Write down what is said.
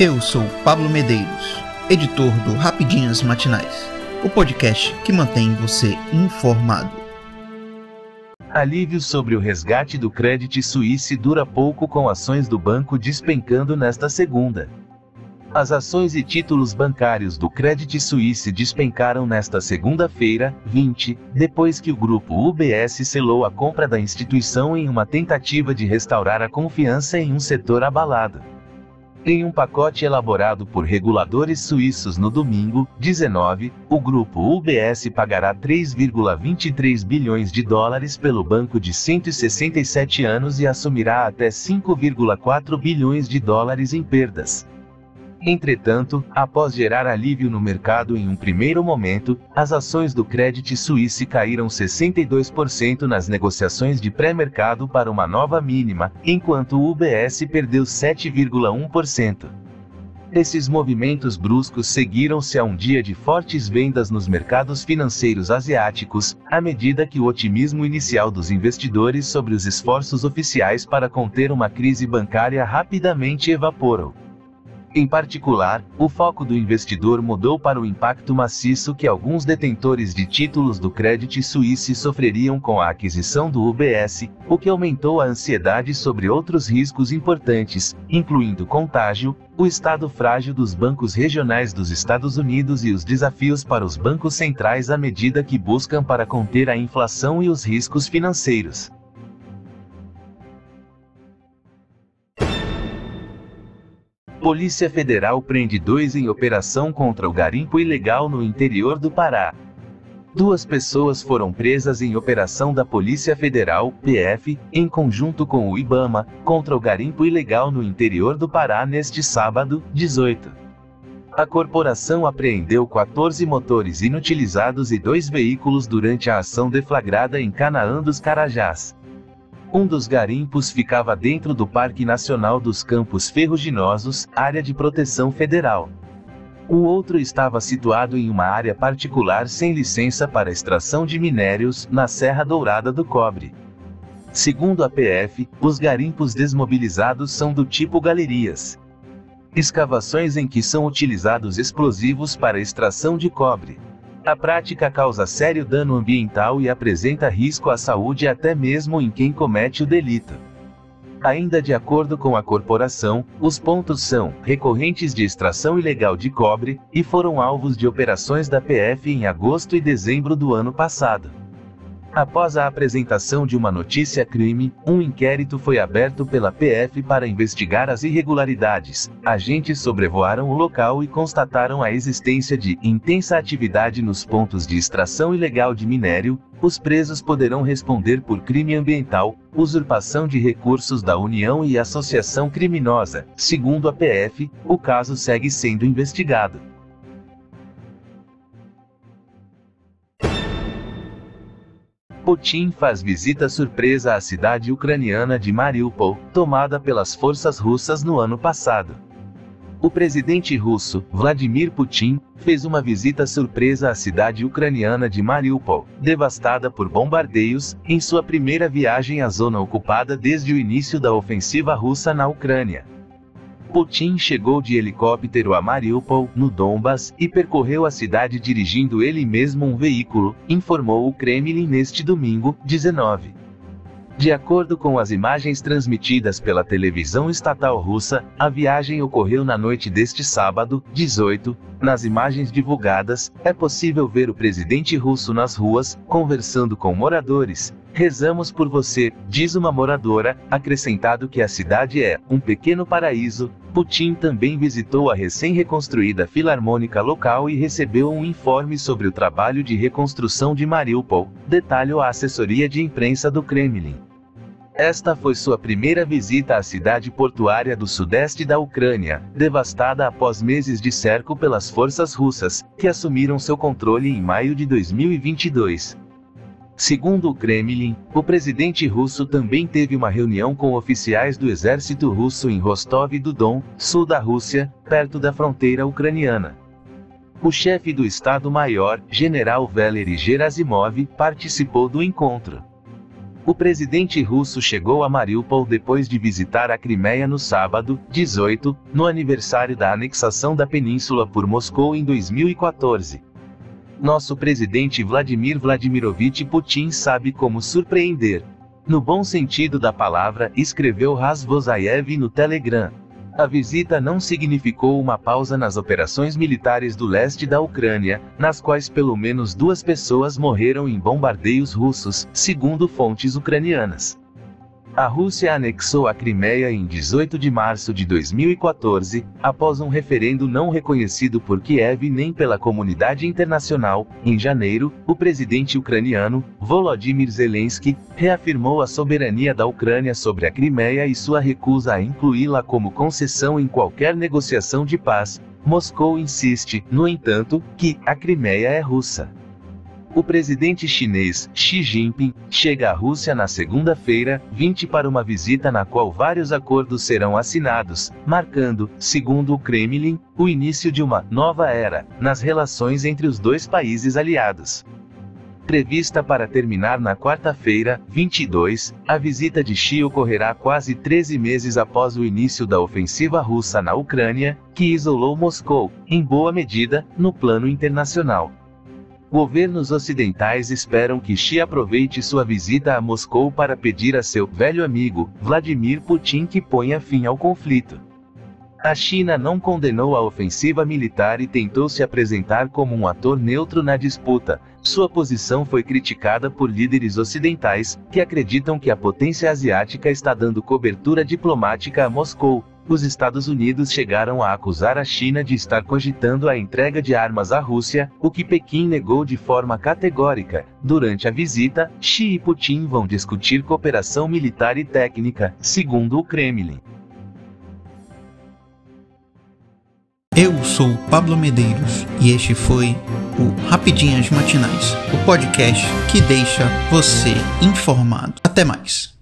Eu sou Pablo Medeiros, editor do Rapidinhas Matinais, o podcast que mantém você informado. Alívio sobre o resgate do Credit Suisse dura pouco com ações do banco despencando nesta segunda. As ações e títulos bancários do Credit Suisse despencaram nesta segunda-feira, 20, depois que o grupo UBS selou a compra da instituição em uma tentativa de restaurar a confiança em um setor abalado. Em um pacote elaborado por reguladores suíços no domingo, 19, o grupo UBS pagará 3,23 bilhões de dólares pelo banco de 167 anos e assumirá até 5,4 bilhões de dólares em perdas. Entretanto, após gerar alívio no mercado em um primeiro momento, as ações do Credit Suisse caíram 62% nas negociações de pré-mercado para uma nova mínima, enquanto o UBS perdeu 7,1%. Esses movimentos bruscos seguiram-se a um dia de fortes vendas nos mercados financeiros asiáticos, à medida que o otimismo inicial dos investidores sobre os esforços oficiais para conter uma crise bancária rapidamente evaporou. Em particular, o foco do investidor mudou para o impacto maciço que alguns detentores de títulos do Credit Suisse sofreriam com a aquisição do UBS, o que aumentou a ansiedade sobre outros riscos importantes, incluindo contágio, o estado frágil dos bancos regionais dos Estados Unidos e os desafios para os bancos centrais à medida que buscam para conter a inflação e os riscos financeiros. Polícia Federal prende dois em operação contra o garimpo ilegal no interior do Pará. Duas pessoas foram presas em operação da Polícia Federal, PF, em conjunto com o IBAMA, contra o garimpo ilegal no interior do Pará neste sábado, 18. A corporação apreendeu 14 motores inutilizados e dois veículos durante a ação deflagrada em Canaã dos Carajás. Um dos garimpos ficava dentro do Parque Nacional dos Campos Ferruginosos, área de proteção federal. O outro estava situado em uma área particular sem licença para extração de minérios, na Serra Dourada do Cobre. Segundo a PF, os garimpos desmobilizados são do tipo galerias. Escavações em que são utilizados explosivos para extração de cobre. A prática causa sério dano ambiental e apresenta risco à saúde até mesmo em quem comete o delito. Ainda de acordo com a corporação, os pontos são recorrentes de extração ilegal de cobre e foram alvos de operações da PF em agosto e dezembro do ano passado. Após a apresentação de uma notícia-crime, um inquérito foi aberto pela PF para investigar as irregularidades. Agentes sobrevoaram o local e constataram a existência de intensa atividade nos pontos de extração ilegal de minério. Os presos poderão responder por crime ambiental, usurpação de recursos da União e associação criminosa. Segundo a PF, o caso segue sendo investigado. Putin faz visita surpresa à cidade ucraniana de Mariupol, tomada pelas forças russas no ano passado. O presidente russo, Vladimir Putin, fez uma visita surpresa à cidade ucraniana de Mariupol, devastada por bombardeios, em sua primeira viagem à zona ocupada desde o início da ofensiva russa na Ucrânia. Putin chegou de helicóptero a Mariupol, no Donbas, e percorreu a cidade dirigindo ele mesmo um veículo, informou o Kremlin neste domingo, 19. De acordo com as imagens transmitidas pela televisão estatal russa, a viagem ocorreu na noite deste sábado, 18. Nas imagens divulgadas, é possível ver o presidente russo nas ruas, conversando com moradores. Rezamos por você, diz uma moradora, acrescentado que a cidade é um pequeno paraíso. Putin também visitou a recém-reconstruída filarmônica local e recebeu um informe sobre o trabalho de reconstrução de Mariupol, detalhou a assessoria de imprensa do Kremlin. Esta foi sua primeira visita à cidade portuária do sudeste da Ucrânia, devastada após meses de cerco pelas forças russas, que assumiram seu controle em maio de 2022. Segundo o Kremlin, o presidente russo também teve uma reunião com oficiais do exército russo em Rostov do Don, sul da Rússia, perto da fronteira ucraniana. O chefe do Estado-Maior, general Valery Gerasimov, participou do encontro. O presidente russo chegou a Mariupol depois de visitar a Crimeia no sábado, 18, no aniversário da anexação da península por Moscou em 2014. Nosso presidente Vladimir Vladimirovich Putin sabe como surpreender. No bom sentido da palavra, escreveu Razvozaev no Telegram. A visita não significou uma pausa nas operações militares do leste da Ucrânia, nas quais pelo menos duas pessoas morreram em bombardeios russos, segundo fontes ucranianas. A Rússia anexou a Crimeia em 18 de março de 2014, após um referendo não reconhecido por Kiev nem pela comunidade internacional. Em janeiro, o presidente ucraniano, Volodymyr Zelensky, reafirmou a soberania da Ucrânia sobre a Crimeia e sua recusa a incluí-la como concessão em qualquer negociação de paz. Moscou insiste, no entanto, que a Crimeia é russa. O presidente chinês, Xi Jinping, chega à Rússia na segunda-feira, 20 para uma visita na qual vários acordos serão assinados, marcando, segundo o Kremlin, o início de uma nova era nas relações entre os dois países aliados. Prevista para terminar na quarta-feira, 22, a visita de Xi ocorrerá quase 13 meses após o início da ofensiva russa na Ucrânia, que isolou Moscou, em boa medida, no plano internacional. Governos ocidentais esperam que Xi aproveite sua visita a Moscou para pedir a seu velho amigo, Vladimir Putin, que ponha fim ao conflito. A China não condenou a ofensiva militar e tentou se apresentar como um ator neutro na disputa. Sua posição foi criticada por líderes ocidentais, que acreditam que a potência asiática está dando cobertura diplomática a Moscou, os Estados Unidos chegaram a acusar a China de estar cogitando a entrega de armas à Rússia, o que Pequim negou de forma categórica. Durante a visita, Xi e Putin vão discutir cooperação militar e técnica, segundo o Kremlin. Eu sou Pablo Medeiros e este foi o Rapidinhas Matinais, o podcast que deixa você informado. Até mais.